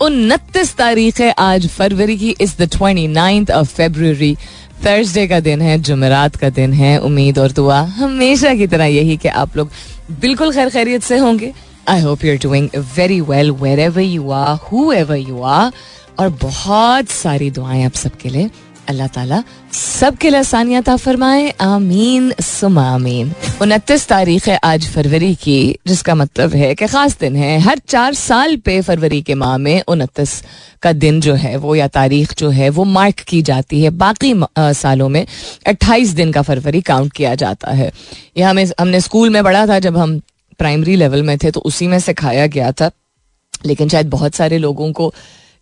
उनतीस तारीख है, आज फरवरी की, is the twenty ninth of February Thursday का दिन है, जुमेरात का दिन है, उम्मीद और दुआ हमेशा की तरह यही कि आप लोग बिल्कुल खैर खैरियत से होंगे। I hope you are doing very well wherever you are whoever you are और बहुत सारी दुआएँ आप सबके लिए। अल्लाह ताला सबके लिए आसानियत फरमाए। आमीन सुमा आमीन। उनतीस तारीख है आज फरवरी की जिसका मतलब है कि खास दिन है। हर चार साल पे फरवरी के माह में उनतीस का दिन जो है वो या तारीख जो है वो मार्क की जाती है। बाकी आ, सालों में अट्ठाईस दिन का फरवरी काउंट किया जाता है। यह हमें हमने स्कूल में पढ़ा था जब हम प्राइमरी लेवल में थे तो उसी में सिखाया गया था। लेकिन शायद बहुत सारे लोगों को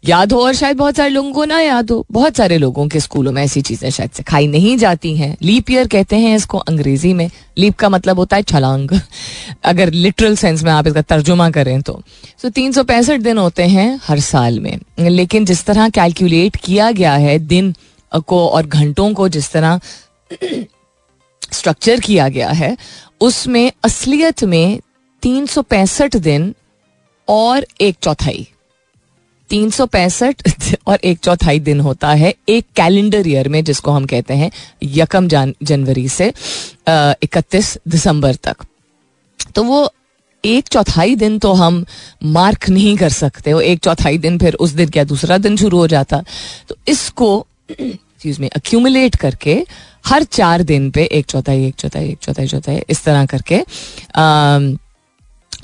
याद हो और शायद बहुत सारे लोगों को ना याद हो, बहुत सारे लोगों के स्कूलों में ऐसी चीज़ें शायद सिखाई नहीं जाती हैं। लीप ईयर कहते हैं इसको अंग्रेज़ी में। लीप का मतलब होता है छलांग। अगर लिटरल सेंस में आप इसका तर्जुमा करें तो। सो तीन सौ पैंसठ दिन होते हैं हर साल में। लेकिन जिस तरह कैलकुलेट किया गया है, दिन को और घंटों को जिस तरह स्ट्रक्चर किया गया है, उसमें असलियत में तीन सौ पैंसठ दिन और एक चौथाई। तीन सौ पैंसठ और एक चौथाई दिन होता है एक कैलेंडर ईयर में जिसको हम कहते हैं यकम जान जनवरी से इकतीस दिसंबर तक। तो वो एक चौथाई दिन तो हम मार्क नहीं कर सकते वो एक चौथाई दिन फिर उस दिन क्या दूसरा दिन शुरू हो जाता। तो इसको चीज़ में अक्यूमुलेट करके हर चार दिन पे एक चौथाई एक चौथाई एक चौथाई चौथाई इस तरह करके आ,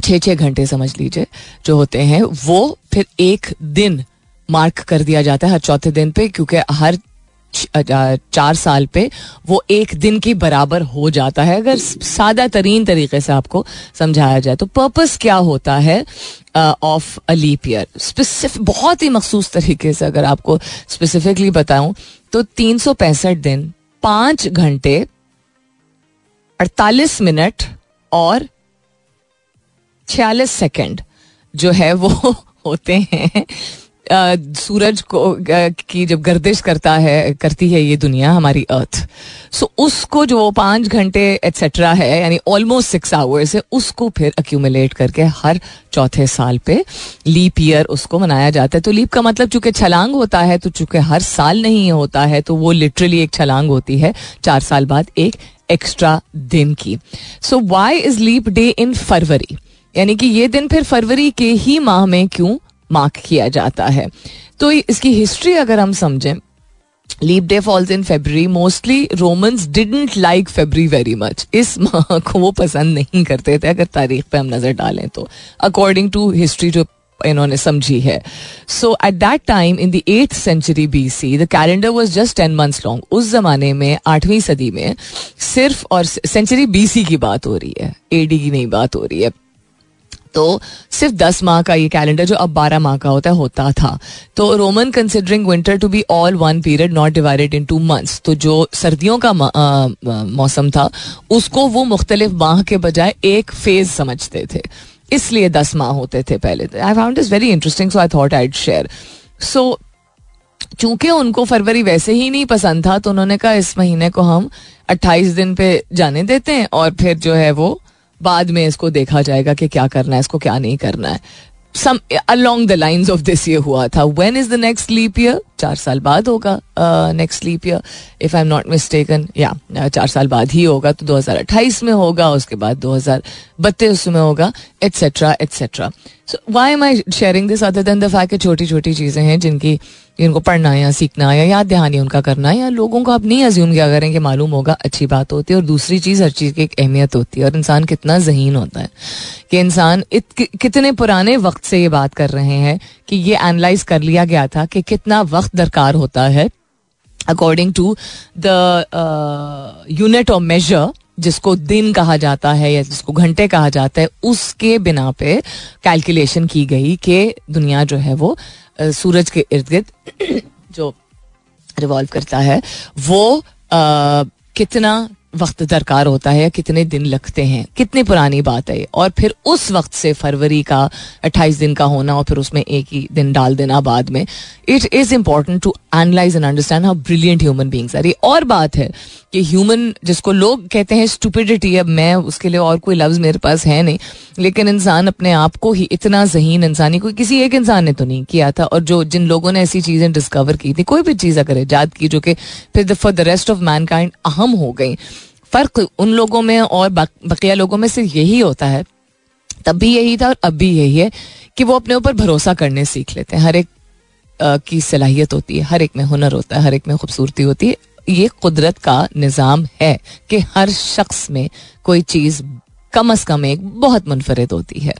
छः छः घंटे समझ लीजिए, जो होते हैं, वो फिर एक दिन मार्क कर दिया जाता है हर चौथे दिन पे, क्योंकि हर चार साल पे वो एक दिन के बराबर हो जाता है। अगर सादा तरीन तरीके से आपको समझाया जाए तो पर्पस क्या होता है of a leap year specific बहुत ही मखसूस तरीके से अगर आपको स्पेसिफिकली बताऊँ तो तीन सौ पैंसठ दिन, पाँच घंटे, अड़तालीस मिनट और छियालीस सेकेंड जो है वो होते हैं। सूरज को की जब गर्दिश करता है, करती है ये दुनिया, हमारी अर्थ सो उसको जो पाँच घंटे एट्सेट्रा है, यानी ऑलमोस्ट सिक्स आवर्स है, उसको फिर अक्यूमुलेट करके हर चौथे साल पे लीप ईयर उसको मनाया जाता है। तो लीप का मतलब चूँकि छलांग होता है तो चूँकि हर साल नहीं होता है तो वो लिटरली एक छलांग होती है, चार साल बाद एक एक्स्ट्रा दिन की। So why is leap day in February यानी कि ये दिन फिर फरवरी के ही माह में क्यों मार्क किया जाता है? तो इसकी हिस्ट्री अगर हम समझें, leap day falls in February mostly Romans didn't like February very much. इस माह को वो पसंद नहीं करते थे, अगर तारीख पे हम नज़र डालें तो अकॉर्डिंग टू हिस्ट्री जो इन्होंने समझी है। So at that time in the eight century B C the calendar was just ten months long उस जमाने में, आठवीं सदी में, सिर्फ़ और सेंचुरी बी सी की बात हो रही है ए डी की नहीं बात हो रही है। तो सिर्फ़ दस माह का ये कैलेंडर जो अब बारह माह का होता है, होता था। तो Roman considering winter to be all one period not divided into months तो जो सर्दियों का मौसम था, उसको वो मुख्तलिफ़ माह के बजाय एक फ़ेज़ समझते थे। इसलिए दस माह होते थे पहले। I found is very interesting so I thought I share so चूँकि उनको फरवरी वैसे ही नहीं पसंद था तो उन्होंने कहा, इस महीने को हम 28 दिन पे जाने देते हैं, और फिर जो है वो बाद में इसको देखा जाएगा कि क्या करना है, इसको क्या नहीं करना है। Some along the lines of this ये हुआ था। When is the next leap year चार साल बाद होगा next leap year if I am not mistaken या चार साल बाद ही होगा तो 2028 में होगा, उसके बाद दो हज़ार बत्तीस में होगा etcetera etcetera so why am I sharing this other than the fact छोटी छोटी चीज़ें हैं जिनकी, जिनको पढ़ना या सीखना या याद दहानी उनका करना या लोगों को आप नहीं अज्यूम क्या करें कि मालूम होगा, अच्छी बात होती है और दूसरी चीज़, हर चीज़ की एक अहमियत होती है और इंसान कितना जहीन होता है कि इंसान कितने पुराने वक्त से ये बात कर रहे हैं कि ये एनालाइज कर लिया गया था कि कितना वक्त दरकार होता है according to the unit of measure जिसको दिन कहा जाता है या जिसको घंटे कहा जाता है उसके बिना पे कैलकुलेशन की गई कि दुनिया जो है वो सूरज के इर्द गिर्द जो रिवॉल्व करता है वो आ, कितना वक्त दरकार होता है, कितने दिन लगते हैं, कितनी पुरानी बात है, और फिर उस वक्त से फरवरी का अट्ठाईस दिन का होना और फिर उसमें एक ही दिन डाल देना बाद में। It is important to analyse and understand how brilliant human beings ये और बात है कि ह्यूमन जिसको लोग कहते हैं स्टूपिडिटी अब मैं उसके लिए और कोई लफ्ज़ मेरे पास है नहीं, लेकिन इंसान अपने आप को ही इतना जहीन इंसानी, कोई किसी एक इंसान ने तो नहीं किया था, और जो, जिन लोगों ने ऐसी चीज़ें डिस्कवर की थी, कोई भी चीज़ अगर ईजाद की जो कि फिर for the rest of mankind अहम हो गई। फ़र्क उन लोगों में और बकिया लोगों में सिर्फ़ यही होता है, तब भी यही था और अब भी यही है कि वो अपने ऊपर भरोसा करने सीख लेते हैं। हर एक की सलाहियत होती है, हर एक में हुनर होता है, हर एक में खूबसूरती होती है। ये कुदरत का निज़ाम है कि हर शख्स में कोई चीज़ कम अज कम एक बहुत मुनफरद होती है।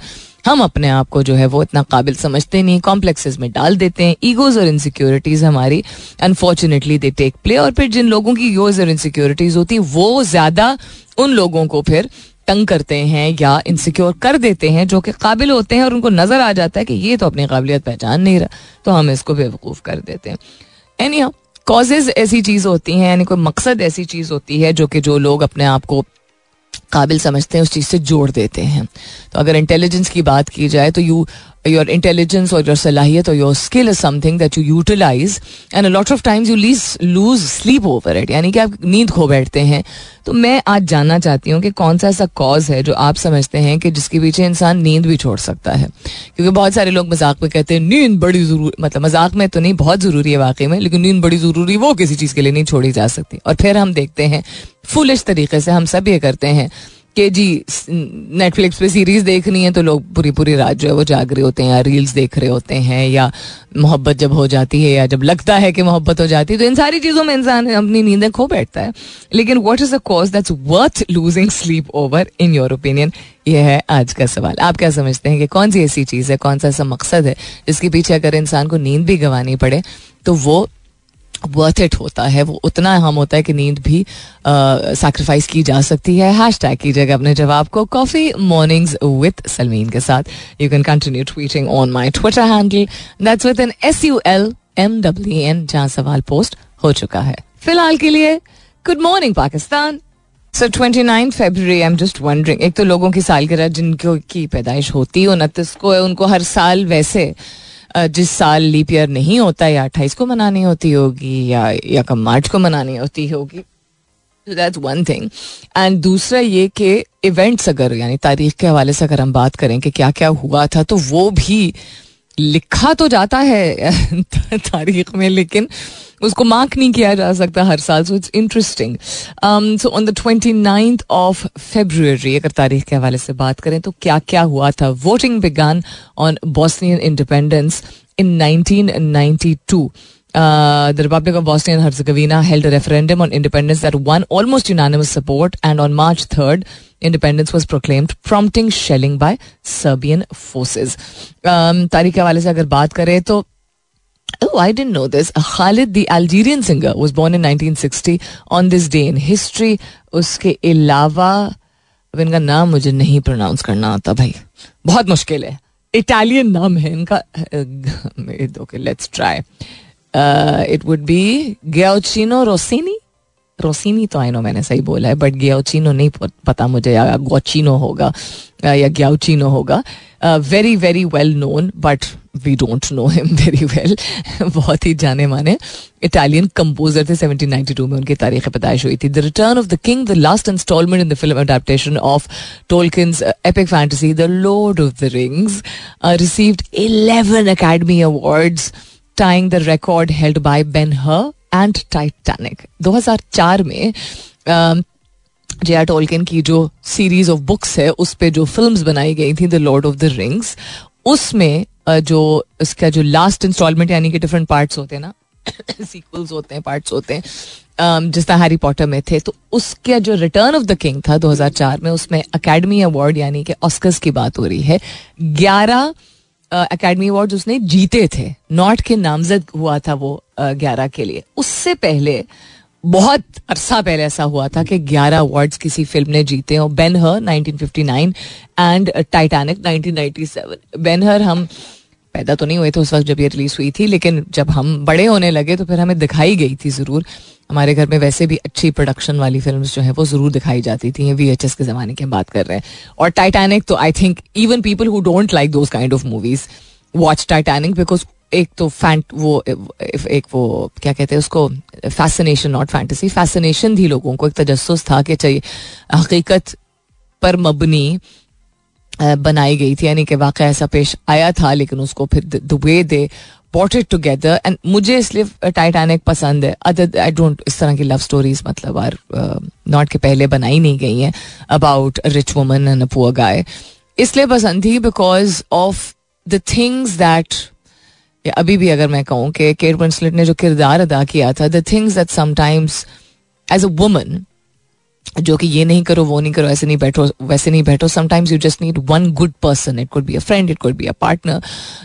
हम अपने आप को जो है वो इतना काबिल समझते नहीं कॉम्प्लेक्सेस में डाल देते हैं ईगोज और इनसिक्योरिटीज हमारी। अनफॉर्चुनेटली दे टेक प्ले और फिर जिन लोगों की ईगोज और इनसिक्योरिटीज होती वो ज़्यादा उन लोगों को फिर तंग करते हैं या इनसिक्योर कर देते हैं, जो कि काबिल होते हैं और उनको नज़र आ जाता है कि ये तो अपनी काबिलियत पहचान नहीं रहा तो हम इसको बेवकूफ़ कर देते हैं। एनी हाँ कॉजेज ऐसी चीज़ होती हैं, यानी कोई मकसद ऐसी चीज़ होती है जो कि जो लोग अपने आप को काबिल समझते हैं, उस चीज़ से जोड़ देते हैं। तो अगर इंटेलिजेंस की बात की जाए तो यू योर इंटेलिजेंस और योर सलाहियत और your skill is something that you utilise and lot of times you lease lose sleep over it यानी कि आप नींद खो बैठते हैं। तो मैं आज जानना चाहती हूँ कि कौन सा ऐसा कॉज है जो आप समझते हैं कि जिसके पीछे इंसान नींद भी छोड़ सकता है। क्योंकि बहुत सारे लोग मज़ाक में कहते हैं, नींद बड़ी ज़रूरी मतलब मज़ाक में तो नहीं, बहुत ज़रूरी है वाकई में, लेकिन नींद बड़ी ज़रूरी वो किसी चीज़ के लिए नहीं छोड़ी जा सकती। और फिर हम देखते हैं फुलिश तरीके से हम सब ये करते हैं कि जी नेटफ्लिक्स पे सीरीज़ देखनी है तो लोग पूरी पूरी रात जो है वो जाग रहे होते हैं या रील्स देख रहे होते हैं या मोहब्बत जब हो जाती है या जब लगता है कि मोहब्बत हो जाती है तो इन सारी चीज़ों में इंसान अपनी नींदें खो बैठता है। लेकिन what is a cause that's worth losing sleep over in your opinion ये है आज का सवाल। आप क्या समझते हैं कि कौन सी ऐसी चीज़ है, कौन सा ऐसा मकसद है जिसके पीछे अगर इंसान को नींद भी गंवानी पड़े तो वो वर्थ इट होता है, वो उतना अहम होता है कि नींद भी सैक्रिफाइस की जा सकती है। हैश टैग कीजिएगा अपने जवाब को कॉफ़ी मॉर्निंग्स विद सलमीन के साथ। You can continue tweeting on my Twitter handle that's with N S U L M W N जहाँ सवाल पोस्ट हो चुका है। फ़िलहाल के लिए good morning Pakistan sir twenty nine February I am just wondering एक तो लोगों की सालगिरह जिनको की पैदाइश होती है, उनतीस को है, उनको हर साल वैसे जिस साल लीप ईयर नहीं होता, या अट्ठाईस को मनानी होती होगी, या या कम मार्च को मनानी होती होगी दैट्स वन थिंग एंड दूसरा ये कि इवेंट्स अगर, यानी तारीख के हवाले से अगर हम बात करें कि क्या क्या हुआ था तो वो भी लिखा तो जाता है तारीख में, लेकिन उसको मार्क नहीं किया जा सकता हर साल so it's interesting so on the twenty ninth of February अगर तारीख के हवाले से बात करें तो क्या क्या हुआ था? Voting began on Bosnian independence in nineteen ninety two the republic of Bosnian Herzegovina held referendum on independence that won almost unanimous support and on March third independence was proclaimed prompting shelling by Serbian forces तारीख के हवाले से अगर बात करें तो Oh, I didn't know this. Khalid, the Algerian singer, was born in 1960 on this day in history. उसके अलावा अब इनका नाम मुझे नहीं प्रोनाउंस करना आता भाई। बहुत मुश्किल है। इटालियन नाम है इनका। Okay let's try it would be Gioachino Rossini Rossini तो आई नो मैंने सही बोला है बट ग्याचिनो नहीं पता मुझे या गोचिनो होगा या ग्याउचिनो होगा। Very very well known but we don't know him very well बहुत ही जाने माने. इटालियन कंपोजर थे 1792 में उनकी तारीख पैदाइश हुई थी. The Return of the King the last instalment in the film adaptation of Tolkien's epic fantasy The Lord of the Rings received 11 Academy Awards tying the record held by Ben Hur and Titanic 2004 में J R Tolkien की जो series of books है, उस पर जो film बनाई गई थी the Lord of the Rings उसमें जो इसका जो लास्ट इंस्टॉलमेंट यानी कि डिफरेंट पार्ट्स होते हैं ना सीक्वल्स होते हैं पार्ट्स होते हैं जिस तरह हैरी पॉटर में थे तो उसका जो रिटर्न ऑफ़ द किंग था 2004 में, उसमें अकेडमी अवार्ड यानी कि ऑस्कर्स की बात हो रही है। ग्यारह अकेडमी अवार्ड उसने जीते थे। नॉट के नामजद हुआ था वो ग्यारह के लिए। उससे पहले बहुत अरसा पहले ऐसा हुआ था कि 11 अवार्ड्स किसी फ़िल्म ने जीते और Ben Hur 1959 and Titanic 1997 Ben Hur हम पैदा तो नहीं हुए थे उस वक्त जब ये रिलीज़ हुई थी, लेकिन जब हम बड़े होने लगे तो फिर हमें दिखाई गई थी ज़रूर। हमारे घर में वैसे भी अच्छी प्रोडक्शन वाली फ़िल्म जो है वो ज़रूर दिखाई जाती थी। वी एच एस के ज़माने की बात कर रहे हैं। और टाइटैनिक तो I think even people who don't like those kind of movies watch Titanic because एक तो फैंट वो एक वो, क्या कहते हैं उसको फैसिनेशन नॉट फैंटेसी फैसिनेशन थी लोगों को एक तजस्स था कि चाहिए हकीकत पर मबनी बनाई गई थी, यानी कि वाक़ ऐसा पेश आया था, लेकिन उसको फिर Dubey they put it together and मुझे इसलिए टाइटैनिक पसंद है। अदर आई डोंट इस तरह की लव स्टोरीज मतलब आर नॉट के पहले बनाई नहीं गई हैं about rich woman and a poor guy इसलिए पसंद थी because of the things that अभी भी अगर मैं कहूँ कि केट विंसलेट ने जो किरदार अदा किया था the things that sometimes as a woman जो कि ये नहीं करो, वो नहीं करो, ऐसे नहीं बैठो, वैसे नहीं बैठो sometimes you just need one good person it could be a friend it could be a partner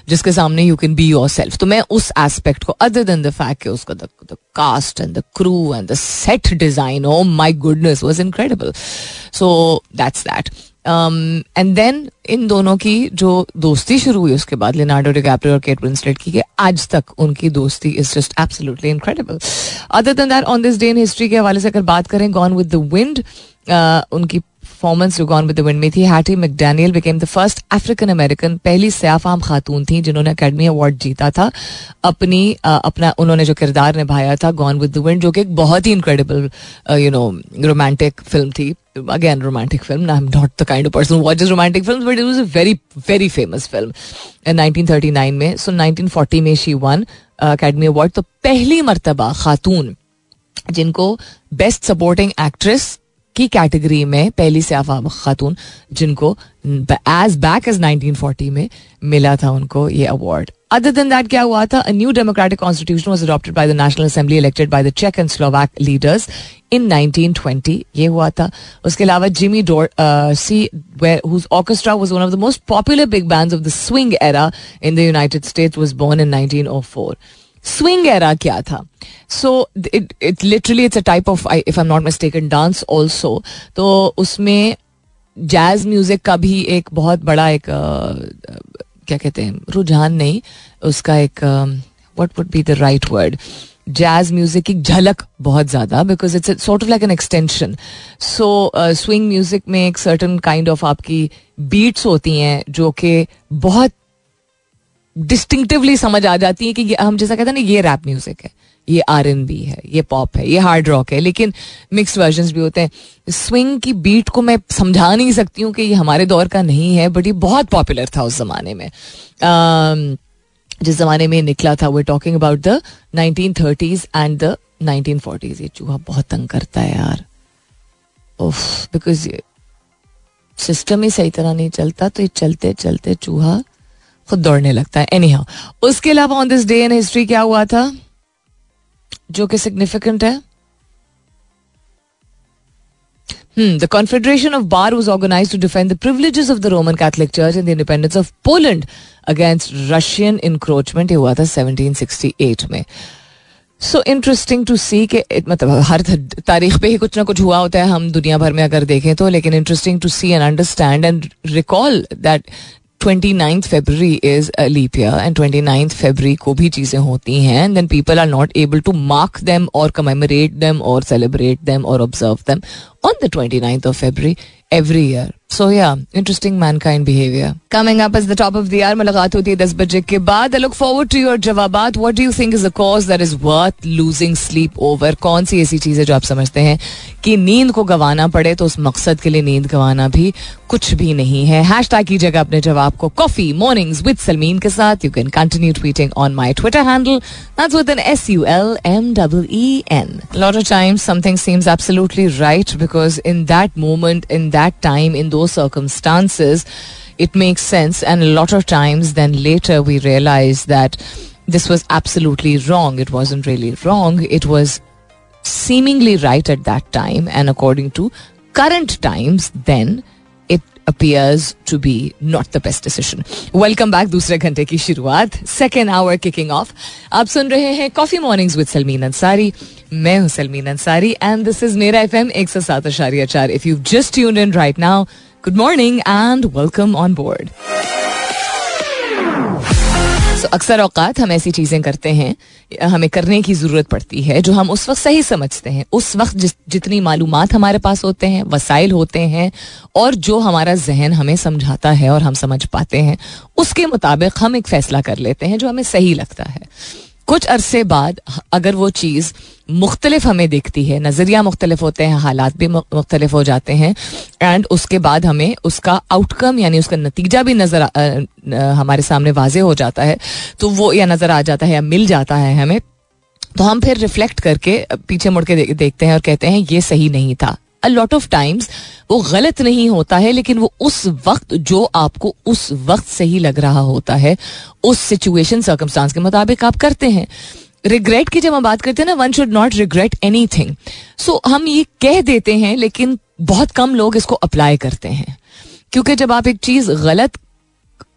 जिसके सामने you can be yourself तो मैं उस एस्पेक्ट को अदर देन द फैक्ट कि उसका the cast and the crew and the set design oh my goodness was incredible so that's that and then इन दोनों की जो दोस्ती शुरू हुई उसके बाद लिनार्डो डिकैप्रियो और केट विंसलेट की आज तक उनकी दोस्ती is just absolutely incredible other than that on this day in history के हवाले से अगर बात करें गॉन विद द विंड उनकी परफॉर्मेंस जो गॉन विद द विंड में थी Hattie McDaniel became the first African American पहली सयाफाम खातून थी जिन्होंने अकेडमी अवार्ड जीता था। अपनी uh, अपना उन्होंने जो किरदार निभाया था गॉन विद द विंड जो कि एक बहुत ही incredible you know romantic film थी। Again romantic film I am not the kind of person watch is romantic film but it was a very very famous film nineteen thirty nine में. So nineteen forty में she won Academy Award तो पहली मरतबा खातून, जिनको best supporting actress की category में पहली सयाफा खातून जिनको एज बैक एज 1940 में मिला था उनको ये अवार्ड अदर देन दैट क्या हुआ था? New democratic constitution was adopted by the National Assembly elected by the check and Slovak leaders in 1920 ये हुआ था। उसके अलावा Jimmy Dorsey whose orchestra was one of the most popular big bands of the swing era in the United States, was born in 1904 swing era क्या था so it literally it's a type of I if I am not mistaken dance also तो उसमें jazz music का भी एक बहुत बड़ा एक क्या कहते हैं, रुझान नहीं, उसका एक what would be the right word jazz music की झलक बहुत ज़्यादा because it's sort of like an extension so swing music में एक सर्टन काइंड ऑफ़ आपकी बीट्स होती हैं, जो कि बहुत डिस्टिंक्टिवली समझ आ जाती है कि हम जैसा कहते हैं ना, ये रैप म्यूज़िक है, ये आर एन बी है, ये पॉप है, ये हार्ड रॉक है, लेकिन मिक्स वर्जन भी होते हैं। स्विंग की बीट को मैं समझा नहीं सकती हूँ कि ये हमारे दौर का नहीं है बट ये बहुत पॉपुलर था उस जमाने में। जिस जमाने में निकला था वो talking about the nineteen thirties and the nineteen forties ये चूहा बहुत तंग करता है यार। बिकॉज़ सिस्टम ही सही तरह नहीं चलता तो ये चलते चलते चूहा खुद दौड़ने लगता है एनी हाउ उसके अलावा on this day in history क्या हुआ था जो कि सिग्निफिकेंट है Hmm, Confederation of Bar was organized to defend the privileges of the Roman Catholic Church and the independence of Poland against Russian encroachment. ये हुआ था 1768 में सो इंटरेस्टिंग टू सी के मतलब हर तारीख पे ही कुछ ना कुछ हुआ होता है हम दुनिया भर में अगर देखें तो लेकिन interesting to see and understand and recall that twenty ninth February is leap year and twenty ninth February को भी चीज़ें होती हैं and then people are not able to mark them और कमेमोरेट देम और सेलिब्रेट देम और observe them on the twenty ninth of February every year. So yeah, interesting mankind behavior. Coming up as the top of the hour, मुलाकात होती है दस बजे के बाद. I look forward to your जवाबात. What do you think is the cause that is worth losing sleep over? कौन सी ऐसी चीज़ है जो आप समझते हैं कि नींद को गवाना पड़े तो उस मकसद के लिए नींद गवाना भी कुछ भी नहीं है हैश टैग कीजिएगा अपने जवाब को कॉफ़ी मॉर्निंग्स विद सलमीन के साथ you can continue tweeting on my Twitter handle that's with N S U L M double E N lot of times something seems absolutely right because in that moment in that time, in those circumstances, it makes sense. And a lot of times, then later we realize that this was absolutely wrong. It wasn't really wrong. It was seemingly right at that time. And according to current times, then it appears to be not the best decision. Welcome back दूसरे घंटे की शुरुआत second hour kicking off आप सुन रहे हैं coffee mornings with Salmeen Ansari मैं हूं Salmeen Ansari and this is मेरा एफ एम एक सौ सात अशारिया चार if you just tune in right now good morning and welcome on board अक्सर अवकात हम ऐसी चीज़ें करते हैं, हमें करने की ज़रूरत पड़ती है, जो हम उस वक्त सही समझते हैं। उस वक्त जितनी मालूम हमारे पास होते हैं, वसाइल होते हैं, और जो हमारा जहन हमें समझाता है और हम समझ पाते हैं, उसके मुताबिक हम एक फ़ैसला कर लेते हैं, जो हमें सही लगता है। कुछ अरसे बाद अगर वो चीज़ मुख्तलिफ़ हमें दिखती है, नज़रिया मुख्तलिफ़ होते हैं, हालात भी मुख्तलिफ़ हो जाते हैं एंड उसके बाद हमें उसका आउटकम यानी उसका नतीजा भी नज़र हमारे सामने वाजे हो जाता है तो वो या नज़र आ जाता है या मिल जाता है हमें तो हम फिर रिफ्लेक्ट करके पीछे मुड़ के देखते हैं और कहते हैं ये सही नहीं था। अ लॉट ऑफ़ टाइम्स वो गलत नहीं होता है, लेकिन वो उस वक्त जो आपको उस वक्त सही लग रहा होता है, उस सिचुएशन सर्कमस्टांस के मुताबिक आप करते हैं। रिग्रेट की जब हम बात करते हैं ना one should not regret anything so हम ये कह देते हैं, लेकिन बहुत कम लोग इसको अप्लाई करते हैं। क्योंकि जब आप एक चीज़ गलत,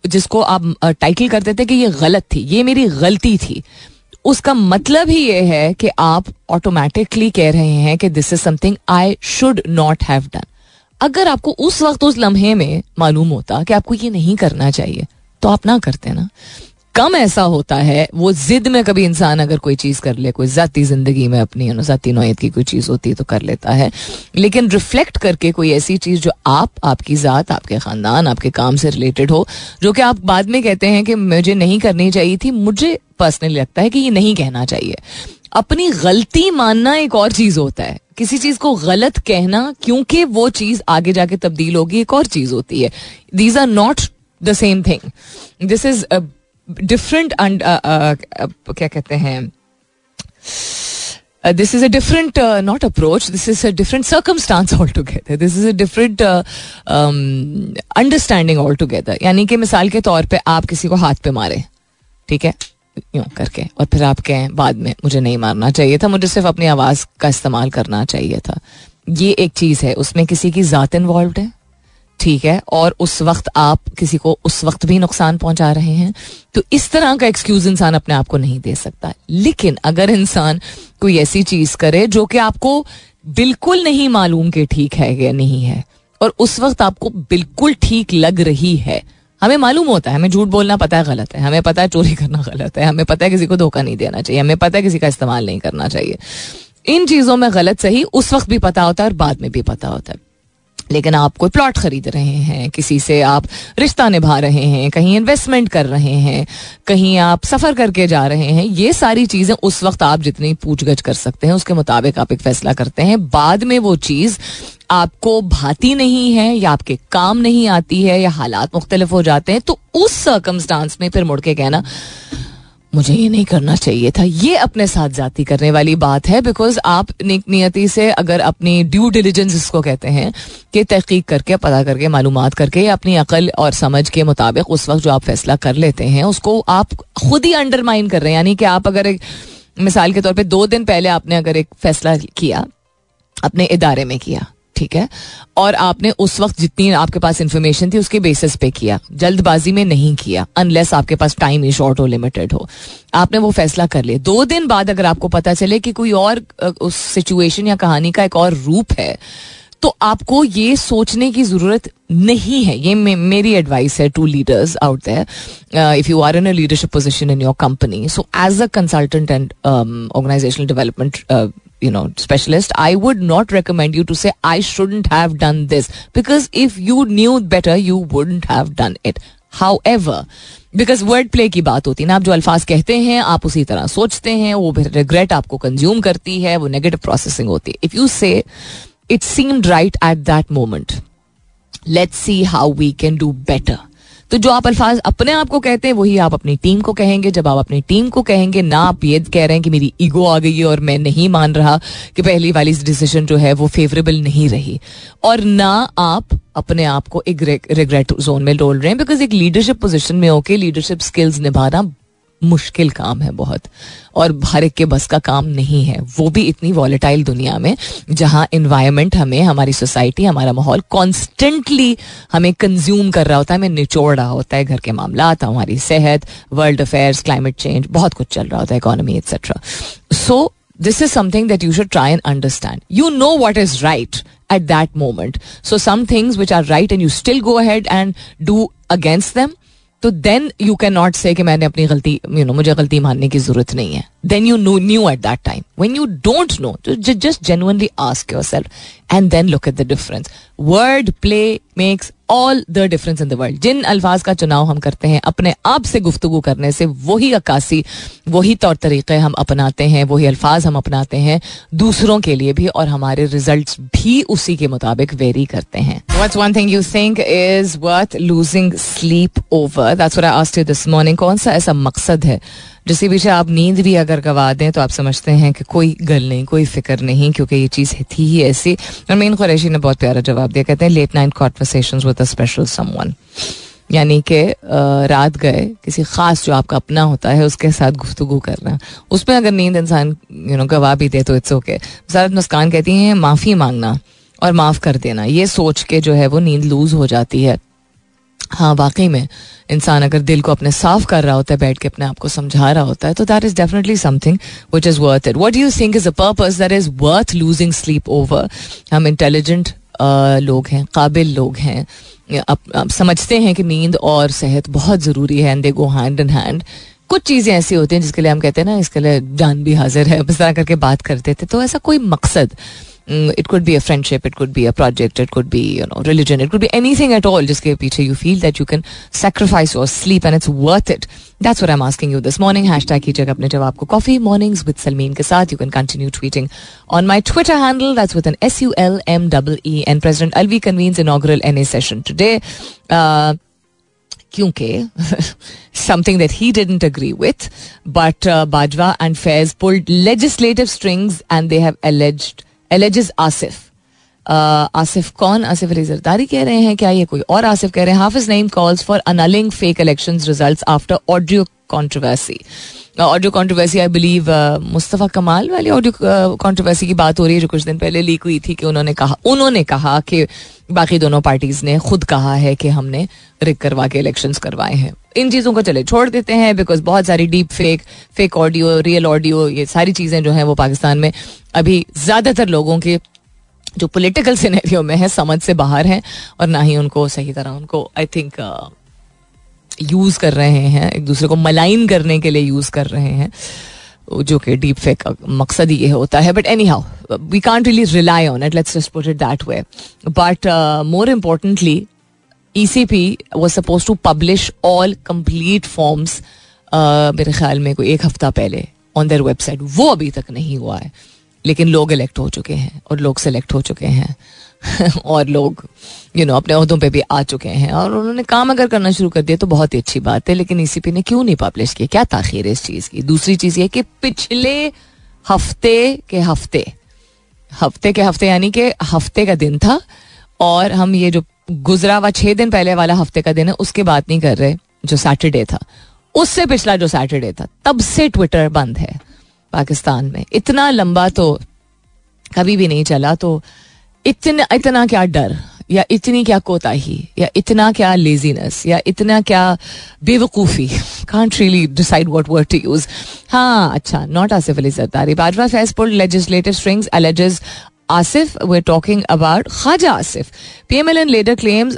जिसको आप टाइटल करते थे कि ये गलत थी, ये मेरी गलती थी उसका मतलब ही ये है कि आप ऑटोमेटिकली कह रहे हैं कि this is something I should not have done अगर आपको उस वक्त, उस लम्हे में मालूम होता कि आपको ये नहीं करना चाहिए तो आप ना करते ना। कम ऐसा होता है, वो जिद में कभी इंसान अगर कोई चीज़ कर ले, कोई जाती ज़िंदगी में अपनी जाती नोयत की कोई चीज़ होती है तो कर लेता है। लेकिन रिफ्लेक्ट करके कोई ऐसी चीज़ जो आप, आपकी जात, आपके खानदान, आपके काम से रिलेटेड हो, जो कि आप बाद में कहते हैं कि मुझे नहीं करनी चाहिए थी, मुझे पर्सनली लगता है कि ये नहीं कहना चाहिए। अपनी गलती मानना एक और चीज़ होता है। किसी चीज़ को गलत कहना, क्योंकि वो चीज़ आगे जाके तब्दील होगी, एक और चीज़ होती है। These are not the same thing this is different क्या कहते हैं? This is a different not approach this is a different circumstance altogether this is a different understanding altogether यानी कि मिसाल के तौर पे आप किसी को हाथ पे मारे, ठीक है? यूँ करके, और फिर आप कहें, बाद में मुझे नहीं मारना चाहिए था, मुझे सिर्फ़ अपनी आवाज़ का इस्तेमाल करना चाहिए था। ये एक चीज़ है, उसमें किसी की जात इन्वॉल्व है? ठीक है, और उस वक्त आप किसी को उस वक्त भी नुकसान पहुँचा रहे हैं तो इस तरह का एक्सक्यूज इंसान अपने आप को नहीं दे सकता। लेकिन अगर इंसान कोई ऐसी चीज़ करे जो कि आपको बिल्कुल नहीं मालूम कि ठीक है या नहीं है, और उस वक्त आपको बिल्कुल ठीक लग रही है, हमें मालूम होता है, हमें झूठ बोलना पता है गलत है, हमें पता है चोरी करना गलत है, हमें पता है किसी को धोखा नहीं देना चाहिए, हमें पता है किसी का इस्तेमाल नहीं करना चाहिए। इन चीज़ों में गलत सही उस वक्त भी पता होता है और बाद में भी पता होता है। लेकिन आप कोई प्लॉट खरीद रहे हैं, किसी से आप रिश्ता निभा रहे हैं, कहीं इन्वेस्टमेंट कर रहे हैं, कहीं आप सफ़र करके जा रहे हैं, ये सारी चीज़ें उस वक्त आप जितनी पूछ गछ कर सकते हैं, उसके मुताबिक आप एक फैसला करते हैं। बाद में वो चीज़ आपको भाती नहीं है या आपके काम नहीं आती है या हालात मुख्तलिफ़ हो जाते हैं तो उस सर्कमस्टांस में फिर मुड़ के कहना मुझे ये नहीं करना चाहिए था। ये अपने साथ जाती करने वाली बात है बिकॉज़ आप नेक नियति से अगर अपनी ड्यू डिलीजेंस इसको कहते हैं कि तहकीक करके, पता करके मालूम करके, या अपनी अकल और समझ के मुताबिक उस वक्त जो आप फैसला कर लेते हैं, उसको आप खुद ही अंडरमाइन कर रहे हैं। यानी कि आप अगर एक, मिसाल के तौर पर दो दिन पहले आपने अगर एक फैसला किया, अपने इदारे में किया ठीक है? और आपने उस वक्त जितनी आपके पास इंफॉर्मेशन थी उसके बेसिस पे किया। जल्दबाजी में नहीं किया अनलेस आपके पास टाइम ही शॉर्ट हो लिमिटेड हो। आपने वो फैसला कर लिया। दो दिन बाद अगर आपको पता चले कि कोई और उस सिचुएशन या कहानी का एक और रूप है तो आपको ये सोचने की ज़रूरत नहीं है। ये मे, मेरी एडवाइस है to leaders out there if you are in a leadership position in your company so as a consultant and organisational development you know specialist i would not recommend you to say i shouldn't have done this because if you knew better you wouldn't have done it however because word play की बात होती है ना आप जो अल्फाज कहते हैं आप उसी तरह सोचते हैं वो फिर रिग्रेट आपको कंज्यूम करती है वो नेगेटिव प्रोसेसिंग होती है if you say it seemed right at that moment let's see how we can do better तो जो आप अल्फाज अपने आप को कहते हैं, वही आप अपनी टीम को कहेंगे। जब आप अपनी टीम को कहेंगे, ना आप ये कह रहे हैं कि मेरी ईगो आ गई है और मैं नहीं मान रहा कि पहली वाली डिसीज़न जो है वो फेवरेबल नहीं रही। और ना आप अपने आप को एक रिग्रेट जोन में डोल रहे हैं बिकॉज़ एक लीडरशिप पोजिशन में होके लीडरशिप स्किल्स निभाना मुश्किल काम है बहुत। और हर एक के बस का काम नहीं है। वो भी इतनी वॉलेटाइल दुनिया में जहाँ इन्वायरमेंट हमें हमारी सोसाइटी हमारा माहौल कॉन्स्टेंटली हमें कंज्यूम कर रहा होता है हमें निचोड़ रहा होता है घर के मामला हमारी सेहत वर्ल्ड अफेयर्स क्लाइमेट चेंज बहुत कुछ चल रहा होता है economy etcetera so this is something that you should try and understand you know what is right at that moment so some things which are right and you still go ahead and do against them, तो then you can not say कि मैंने अपनी गलती you know मुझे गलती मानने की ज़रूरत नहीं है। Then you know knew at that time when you don't know just genuinely ask yourself and then look at the difference word play makes all the difference in the world जिन अल्फाज का चुनाव हम करते हैं अपने आप से गुफ्तु करने से वही अक्कासी वही तौर तरीके हम अपनाते हैं वही अल्फाज हम अपनाते हैं दूसरों के लिए भी और हमारे रिजल्ट भी उसी के मुताबिक वेरी करते हैं What's one thing you think is worth losing sleep over? That's what I asked you this morning. कौन सा ऐसा मकसद है जिसके पीछे आप नींद भी अगर गवा दें तो आप समझते हैं कि कोई गल नहीं, कोई फ़िक्र नहीं, क्योंकि ये चीज़ थी ही ऐसी। और मीन कुरैशी ने बहुत प्यारा जवाब दिया, कहते हैं late night conversation with a special someone यानी कि रात गए, किसी खास जो आपका अपना होता है, उसके साथ गुफ्तु करना। उसमें अगर नींद इंसान यू नो गवा भी दे तो इट्स ओके सारत मुस्कान कहती हैं, माफ़ी मांगना और माफ़ कर देना। ये सोच के जो है, वो नींद लूज हो जाती है। हाँ वाकई में इंसान अगर दिल को अपने साफ़ कर रहा होता है, बैठ के अपने आप को समझा रहा होता है तो that is definitely something which is worth it what you think is a purpose that is worth losing sleep over हम इंटेलिजेंट लोग हैं, काबिल लोग हैं अब समझते हैं कि नींद और सेहत बहुत ज़रूरी है and they go hand in hand कुछ चीज़ें ऐसी होती हैं जिसके लिए हम कहते हैं ना, इसके लिए जान भी हाजिर है इस तरह करके बात करते थे तो ऐसा कोई मकसद Mm, it could be a friendship, it could be a project, it could be, you know, religion, it could be anything at all. Just piche you feel that you can sacrifice your sleep and it's worth it. That's what I'm asking you this morning. Hashtag कीजिएगा अपने जवाब को coffee mornings with Salmeen के साथ. You can continue tweeting on my Twitter handle. That's with an S U L M E E. And President Alvi convenes inaugural NA session today. Uh, kyunke something that he didn't agree with but uh, Bajwa and Faiz pulled legislative strings and they have alleged alleges Asif Asif कौन? आसिफ अली जरदारी कह रहे हैं, क्या ये कोई और आसिफ कह रहे हैं? Hafiz Naeem calls for annulling fake election result after audio controversy audio controversy I believe Mustafa Kamal वाली ऑडियो कॉन्ट्रोवर्सी की बात हो रही है जो कुछ दिन पहले लीक हुई थी कि उन्होंने कहा उन्होंने कहा कि बाकी दोनों पार्टीज़ ने खुद कहा है कि हमने रिक करवा के इलेक्शंस करवाए हैं। इन चीज़ों को चले, छोड़ देते हैं बिकॉज़ बहुत सारी deep fake fake audio real audio ये सारी चीज़ें जो हैं वो पाकिस्तान में अभी ज़्यादातर लोगों के जो पोलिटिकल सिनेरियो में है, समझ से बाहर हैं और ना ही उनको सही तरह उनको आई थिंक यूज़ कर रहे हैं एक दूसरे को मलाइन करने के लिए यूज़ कर रहे हैं जो कि डीप फेक का मकसद ये होता है। But anyhow we can't really rely on it let's just it that way but more importantly ECP was supposed to publish all complete forms uh, मेरे ख्याल में कोई एक हफ़्ता पहले ऑन देयर वेबसाइट वो अभी तक नहीं हुआ है लेकिन लोग इलेक्ट हो चुके हैं और लोग सेलेक्ट हो चुके हैं। और लोग यू नो अपने अहदों पे भी आ चुके हैं। और उन्होंने काम अगर करना शुरू कर दिया तो बहुत ही अच्छी बात है, लेकिन ईसीपी ने क्यों नहीं पब्लिश किया? क्या ताखिर है इस चीज़ की? दूसरी चीज़ ये कि पिछले हफ़्ते के हफ़्ते हफ़्ते के हफ़्ते यानी कि हफ़्ते का दिन था, और हम ये जो गुजरा हुआ छह दिन पहले वाला हफ़्ते का दिन है, उसकी बात नहीं कर रहे, जो सैटरडे था। उससे पिछला जो सैटरडे था, तब से ट्विटर बंद है पाकिस्तान में। इतना लंबा तो कभी भी नहीं चला तो इतना इतना क्या डर, या इतनी क्या कोताही, या इतना क्या लेजीनेस या इतना क्या बेवकूफ़ी? Can't really decide what word to use हाँ अच्छा not Asif Ali Zardari Bajwa Faiz pull legislative strings alleges Asif were talking about Khawaja Asif P M L N leader claims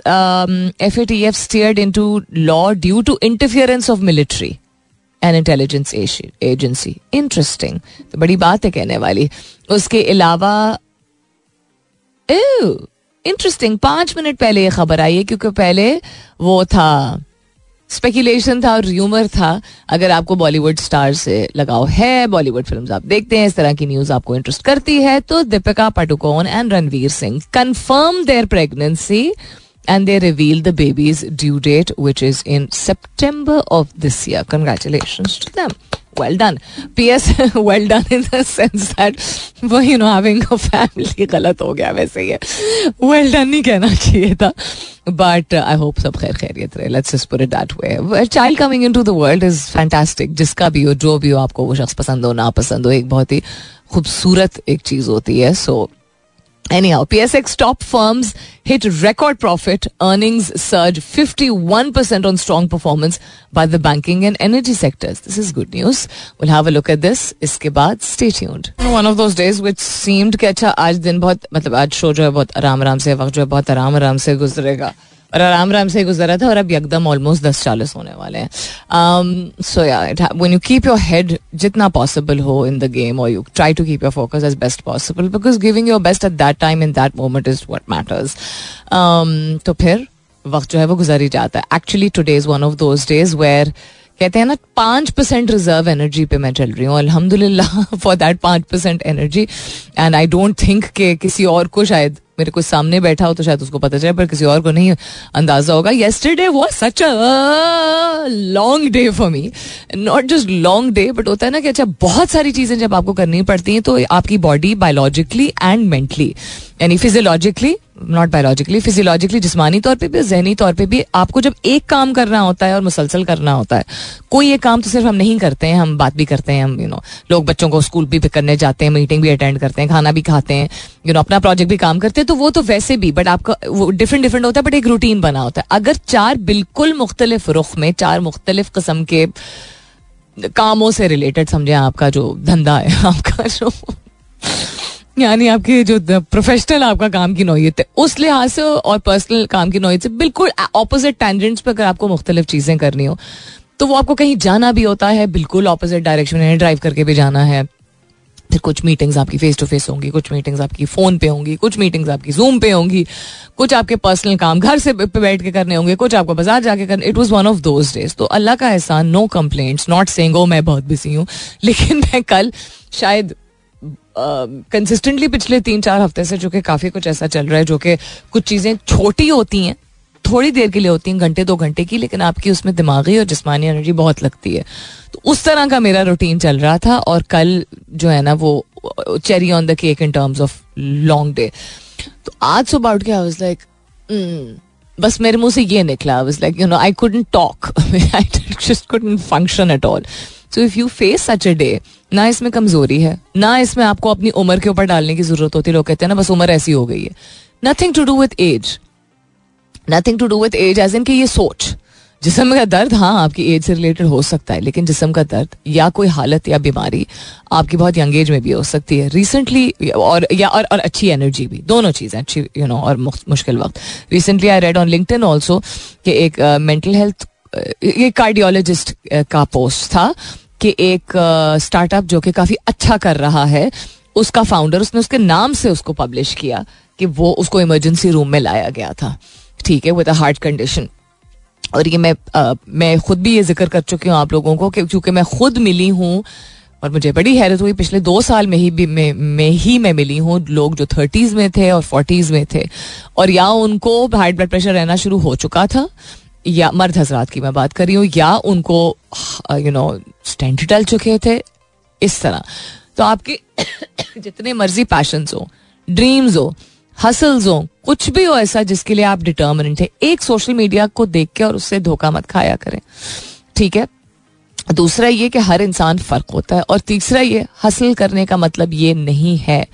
F A T F steered into law due to interference of military and intelligence agency interesting बड़ी बात है कहने वाली उसके अलावा interesting पाँच minute पहले ये खबर आई है क्योंकि पहले वो था स्पेकुलेशन था और र्यूमर था अगर आपको बॉलीवुड स्टार से लगाव है बॉलीवुड फ़िल्म आप देखते हैं इस तरह की न्यूज़ आपको इंटरेस्ट करती है तो Deepika Padukone and Ranveer Singh confirm their pregnancy and they revealed the baby's due date, which is in September of this year. Congratulations to them. Done P S well done in dense that वो you know having a family गलत हो गया वैसे ही well done नहीं कहना चाहिए था। बट आई होप सब खैर खैरियत रहे। Let's just put it that way child coming into the world is fantastic जिसका भी हो, जो भी हो, आपको वो शख्स पसंद हो ना पसंद हो, एक बहुत ही खूबसूरत एक चीज़ होती है। सो Anyhow, PSX top firms hit record profit. Earnings surge 51% on strong performance by the banking and energy sectors. This is good news. We'll have a look at this. इसके बाद stay tuned. One of those days which seemed कि अच्छा आज दिन बहुत मतलब आज show जो है बहुत आराम आराम से वक्त जो है बहुत आराम आराम से गुजरेगा और आराम आराम से गुजरा था और अब एकदम ऑलमोस्ट दस चालीस होने वाले हैं। सो या one you keep your head जितना पॉसिबल हो इन द गेम और you try to keep your focus as best possible because giving your best at that time in that moment is what matters तो फिर वक्त जो है वो गुजर ही जाता है। Actually today is one of those days where कहते हैं ना, पाँच परसेंट रिज़र्व एनर्जी पे मैं चल रही हूँ। अल्हम्दुलिल्लाह फॉर दैट पाँच percent energy and I don't think के किसी और को शायद मेरे कोई सामने बैठा हो तो शायद उसको पता चले, पर किसी और को नहीं अंदाज़ा होगा। येस्टरडे वो such a long day for me not just long day but होता है ना कि अच्छा बहुत सारी चीज़ें जब आपको करनी पड़ती हैं तो आपकी बॉडी बायोलॉजिकली एंड मेंटली यानी फिजियोलॉजिकली नॉट बायोलॉजिकली फिजियोलॉजिकली जिसमानी तौर पे भी जहनी तौर पे भी आपको जब एक काम करना होता है और मुसलसल करना होता है, कोई एक काम तो सिर्फ़ हम नहीं करते हैं, हम बात भी करते हैं, हम यू नो लोग बच्चों को स्कूल भी करने जाते हैं मीटिंग भी अटेंड करते हैं, खाना भी खाते हैं यू नो अपना प्रोजेक्ट भी काम करते हैं तो वो तो वैसे भी बट आपका वो डिफरेंट डिफरेंट होता है बट एक रूटीन बना होता है। अगर चार बिल्कुल मुख्तलिफ़ रुख में, चार मुख्तलिफ़ किस्म के कामों से रिलेटेड समझे आपका जो धंधा है, आपका जो यानी आपके जो प्रोफेशनल आपका काम की नोयत है, उस लिहाज से और पर्सनल काम की नोयत से बिल्कुल ऑपोजिट टेंजेंट्स पे अगर आपको मुख्तलिफ़ चीज़ें करनी हो तो वो आपको कहीं जाना भी होता है, बिल्कुल ऑपोजिट डायरेक्शन में ड्राइव करके भी जाना है। फिर कुछ मीटिंग्स आपकी फेस टू फेस होंगी कुछ मीटिंग्स आपकी फ़ोन पे होंगी कुछ मीटिंग्स आपकी जूम पे होंगी कुछ आपके पर्सनल काम घर से बैठ के करने होंगे कुछ आपको बाज़ार जाके करने it was one of those days तो अल्लाह का एहसान no complaints not saying oh मैं बहुत बिज़ी हूँ. लेकिन मैं कल शायद कंसिस्टेंटली uh, पिछले तीन चार हफ़्ते से जो कि काफ़ी कुछ ऐसा चल रहा है जो कि कुछ चीज़ें छोटी होती हैं थोड़ी देर के लिए होती हैं, घंटे, दो घंटे की, लेकिन आपकी उसमें दिमागी और जिसमानी एनर्जी बहुत लगती है। तो उस तरह का मेरा रूटीन चल रहा था और कल जो है ना वो cherry on the cake in terms of long day तो आज सुबह उठ के आई वाज लाइक बस मेरे मुँह से ये निकला। I was like you know I couldn't talk I just function at all so if you face such a day ना इसमें कमज़ोरी है, ना इसमें आपको अपनी उम्र के ऊपर डालने की ज़रूरत होती है। लोग कहते हैं ना, बस उम्र ऐसी हो गई है। Nothing to do with age nothing to do with age age इन की ये सोच। जिसम का दर्द हाँ आपकी एज से रिलेटेड हो सकता है लेकिन जिसम का दर्द या कोई हालत या बीमारी आपकी बहुत यंग एज में भी हो सकती है। रिसेंटली और या और, और अच्छी एनर्जी भी। दोनों चीज़ें अच्छी यू you नो know, और मुश्किल वक्त। Recently I read on LinkedIn also कि एक मेंटल uh, हेल्थ uh, ये कार्डियोलॉजिस्ट uh, का पोस्ट था कि एक स्टार्टअप जो कि काफ़ी अच्छा कर रहा है उसका फाउंडर उसने उसके नाम से उसको पब्लिश किया कि वो उसको इमरजेंसी रूम में लाया गया था। ठीक है विद अ हार्ट कंडीशन और ये मैं आ, मैं खुद भी ये ज़िक्र कर चुकी हूँ आप लोगों को क्योंकि मैं खुद मिली हूँ और मुझे बड़ी हैरत हुई। पिछले दो साल में ही भी में, में ही मैं मिली हूँ। लोग जो थर्टीज में थे और फोर्टीज में थे। और या उनको हाई ब्लड प्रेशर रहना शुरू हो चुका था या मर्द हजरात की मैं बात कर रही हूँ या उनको यू नो स्टेंट डल चुके थे इस तरह। तो आपके जितने मर्ज़ी पैशंस हो ड्रीम्स हो हसल्स हो, कुछ भी हो ऐसा जिसके लिए आप डिटर्मिनेंट है। एक सोशल मीडिया को देख के और उससे धोखा मत खाया करें। ठीक है? दूसरा ये कि हर इंसान फ़र्क होता है और तीसरा ये हसल करने का मतलब ये नहीं है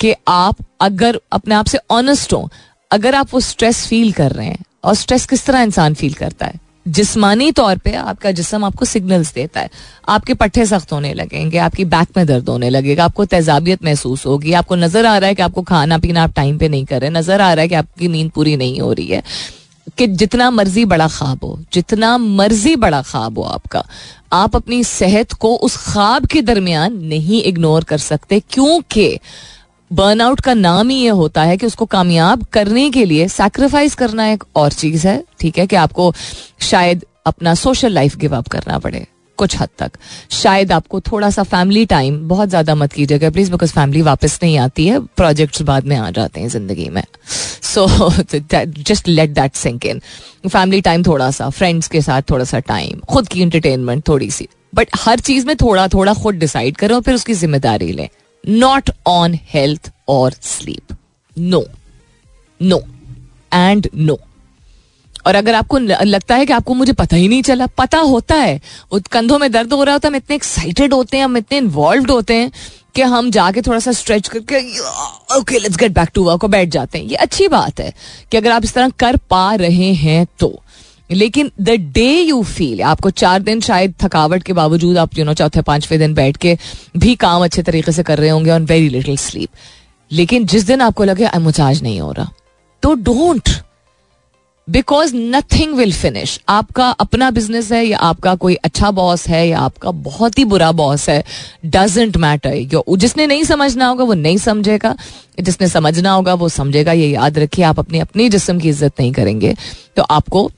कि आप अगर अपने आप से ऑनेस्ट हो, अगर आप वो स्ट्रेस फील कर रहे हैं, और स्ट्रेस किस तरह इंसान फील करता है? जिस्मानी तौर पे आपका जिसम आपको सिग्नल्स देता है। आपके पट्टे सख्त होने लगेंगे, आपकी बैक में दर्द होने लगेगा, आपको तेजाबियत महसूस होगी, आपको नज़र आ रहा है कि आपको खाना पीना आप टाइम पे नहीं कर रहे, नज़र आ रहा है कि आपकी नींद पूरी नहीं हो रही है। कि जितना मर्ज़ी बड़ा ख्वाब हो, जितना मर्ज़ी बड़ा ख्वाब हो आपका, आप अपनी सेहत को उस ख्वाब के दरमियान नहीं इग्नोर कर सकते, क्योंकि बर्नआउट का नाम ही ये होता है कि उसको कामयाब करने के लिए सैक्रिफाइस करना एक और चीज़ है। ठीक है कि आपको शायद अपना सोशल लाइफ गिव अप करना पड़े, कुछ हद तक। शायद आपको थोड़ा सा फैमिली टाइम बहुत ज़्यादा मत कीजिएगा प्लीज़ बिकॉज़ फैमिली वापस नहीं आती है प्रोजेक्ट्स बाद में आ जाते हैं ज़िंदगी में। So just let that sink in family time थोड़ा सा फ्रेंड्स के साथ थोड़ा सा टाइम खुद की इंटरटेनमेंट थोड़ी सी बट हर चीज़ में थोड़ा थोड़ा खुद डिसाइड करें और फिर उसकी ज़िम्मेदारी लें। नॉट ऑन हेल्थ और sleep no no and no और अगर आपको लगता है कि आपको मुझे पता ही नहीं चला, पता होता है। कंधों में दर्द हो रहा होता है, हम इतने एक्साइटेड होते हैं, हम इतने इन्वॉल्व होते हैं कि हम जाके थोड़ा सा स्ट्रेच करके okay let's get back to work और बैठ जाते हैं। ये अच्छी बात है कि अगर आप इस तरह कर पा रहे हैं तो। लेकिन द डे यू फील आपको चार दिन शायद थकावट के बावजूद आप यू नो चौथे, पाँचवें दिन बैठ के भी काम अच्छे तरीके से कर रहे होंगे ऑन वेरी लिटिल स्लीप लेकिन जिस दिन आपको लगे मुझे आज नहीं हो रहा तो don't because nothing will finish आपका अपना बिज़नेस है या आपका कोई अच्छा बॉस है या आपका बहुत ही बुरा बॉस है डजेंट मैटर जिसने नहीं समझना होगा, वो नहीं समझेगा. जिसने समझना होगा, वो समझेगा. ये याद रखिए, आप अपनी अपनी जिसम की इज़्ज़त नहीं करेंगे. तो आपको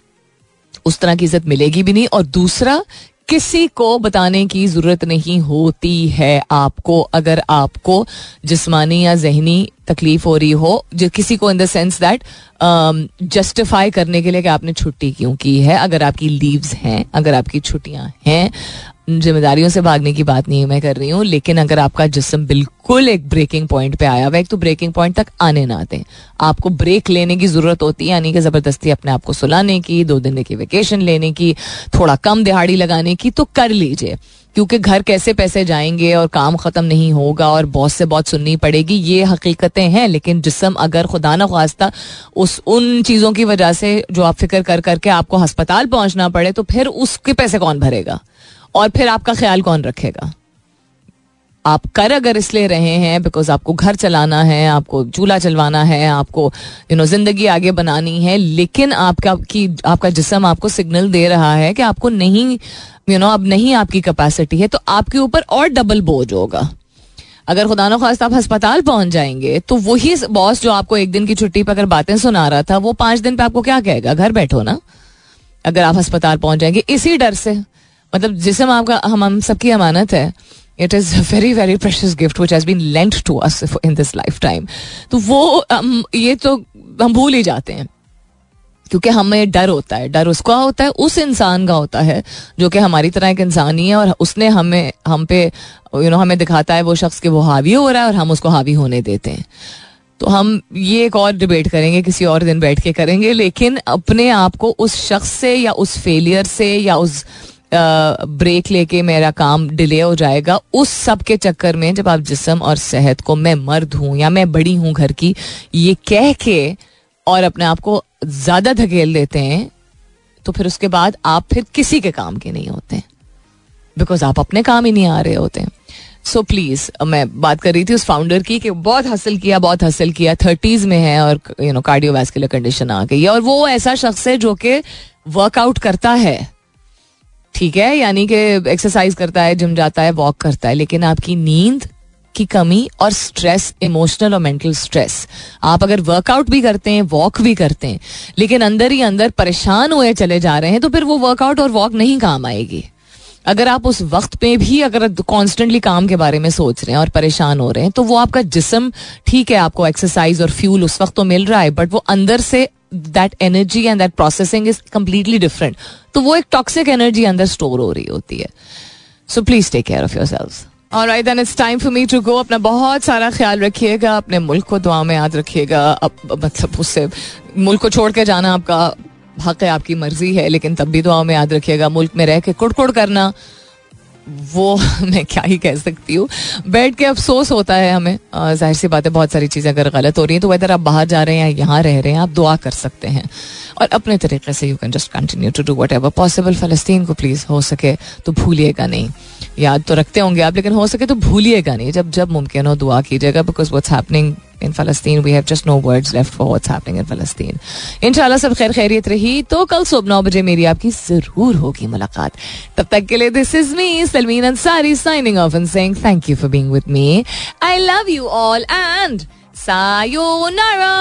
उस तरह की इज़्ज़त मिलेगी भी नहीं और दूसरा, किसी को बताने की ज़रूरत नहीं होती है आपको। अगर आपको जिसमानी या जहनी तकलीफ़ हो रही हो, जो किसी को in the sense that justify करने के लिए कि आपने छुट्टी क्यों की है? अगर आपकी लीव्स हैं, अगर आपकी छुट्टियाँ हैं जिम्मेदारियों से भागने की बात नहीं मैं कर रही हूँ, लेकिन अगर आपका जिसम बिल्कुल एक ब्रेकिंग पॉइंट पे आया हुआ है तो ब्रेकिंग पॉइंट तक आने ना दें। आपको ब्रेक लेने की ज़रूरत होती है, यानी कि ज़बरदस्ती अपने आप को सुलाने की, दो दिन की वेकेशन लेने की, थोड़ा कम दिहाड़ी लगाने की तो कर लीजिए। क्योंकि घर कैसे पैसे जाएँगे और काम खत्म नहीं होगा और बॉस से बहुत सुननी पड़ेगी, ये हकीकतें हैं, लेकिन जिसम अगर खुदा न खास्ता उस, उन चीज़ों की वजह से जो आप फ़िक्र कर करके आपको अस्पताल पहुँचना पड़े तो फिर उसके पैसे कौन भरेगा? और फिर आपका ख्याल कौन रखेगा? आप कर अगर इसलिए रहे हैं बिकॉज़ आपको घर चलाना है आपको चूल्हा चलवाना है आपको यू नो ज़िंदगी आगे बनानी है लेकिन आपका की आपका जिसम आपको सिग्नल दे रहा है कि आपको नहीं यू you नो know, अब नहीं आपकी कैपेसिटी है तो आपके ऊपर और डबल बोझ होगा। अगर खुदा न खास आप अस्पताल पहुँच जाएँगे तो वही बॉस जो आपको एक दिन की छुट्टी पर अगर बातें सुना रहा था वो पाँच दिन पे आपको क्या कहेगा? घर बैठो ना। अगर आप अस्पताल पहुँच जाएँगे इसी डर से। मतलब जिसम आपका हम हम सबकी अमानत है it is a very very precious gift which has been lent to us in this lifetime तो वो um, ये तो हम भूल ही जाते हैं। क्योंकि हमें डर होता है डर उसका होता है उस इंसान का होता है जो कि हमारी तरह एक इंसान ही है और उसने हमें हम पे यू you नो know, हमें दिखाता है वो शख्स के वो हावी हो रहा है और हम उसको हावी होने देते हैं। तो हम ये एक और डिबेट करेंगे किसी और दिन बैठ के करेंगे लेकिन अपने आप को उस शख्स से या उस फेलियर से या उस ब्रेक लेके मेरा काम डिले हो जाएगा। उस सब के चक्कर में जब आप जिसम और सेहत को, मैं मर्द हूँ या मैं बड़ी हूँ घर की, ये कह के और अपने आप को ज़्यादा धकेल देते हैं तो फिर उसके बाद आप फिर किसी के काम के नहीं होते बिकॉज़ आप अपने काम ही नहीं आ रहे होते सो प्लीज़ मैं बात कर रही थी उस फाउंडर की कि बहुत हासिल किया, बहुत हासिल किया थर्टीज में है और यू नो कार्डियोवैस्कुलर कंडीशन आ गई है। और वो ऐसा शख्स है जो कि वर्कआउट करता है। ठीक है? यानी कि एक्सरसाइज करता है जिम जाता है वॉक करता है, लेकिन आपकी नींद की कमी और स्ट्रेस इमोशनल और मेंटल स्ट्रेस आप अगर वर्कआउट भी करते हैं वॉक भी करते हैं, लेकिन अंदर ही अंदर परेशान हुए चले जा रहे हैं तो फिर वो वर्कआउट और वॉक नहीं काम आएगी। अगर आप उस वक्त पे भी अगर कॉन्स्टेंटली काम के बारे में सोच रहे हैं और परेशान हो रहे हैं तो वो आपका जिसम, ठीक है, आपको एक्सरसाइज और फ्यूल उस वक्त तो मिल रहा है बट वो अंदर से that energy and that processing is completely different तो वो एक टॉक्सिक एनर्जी अंदर स्टोर हो रही होती है। So please take care of yourself Alright, then it's time for me to go. अपना बहुत सारा ख्याल रखिएगा अपने मुल्क को दुआ में याद रखिएगा। मतलब उससे मुल्क को छोड़ के जाना आपका हक है आपकी मर्ज़ी है लेकिन तब भी दुआ में याद रखिएगा। मुल्क में रह के कुड़ करना। वो मैं क्या ही कह सकती हूँ। बैठ के अफसोस होता है हमें। ज़ाहिर सी बात है, बहुत सारी चीज़ें अगर गलत हो रही हैं तो वेदर आप बाहर जा रहे हैं या यहाँ रह रहे हैं, आप दुआ कर सकते हैं। और अपने तरीके से you can just continue to do whatever possible फ़लस्तीन को प्लीज़ हो सके तो भूलिएगा नहीं। याद तो रखते होंगे आप, लेकिन हो सके तो भूलिएगा नहीं। जब जब मुमकिन हो, दुआ कीजिएगा because what's happening in फलस्तीन we have just no words left for what's happening in फलस्तीन इंशाल्लाह सब खैर खैरियत रही तो कल सुबह नौ बजे मेरी आपकी ज़रूर होगी मुलाकात तब तक के लिए this is me Salmeen Ansari signing off and saying thank you for being with me I love you all and sayonara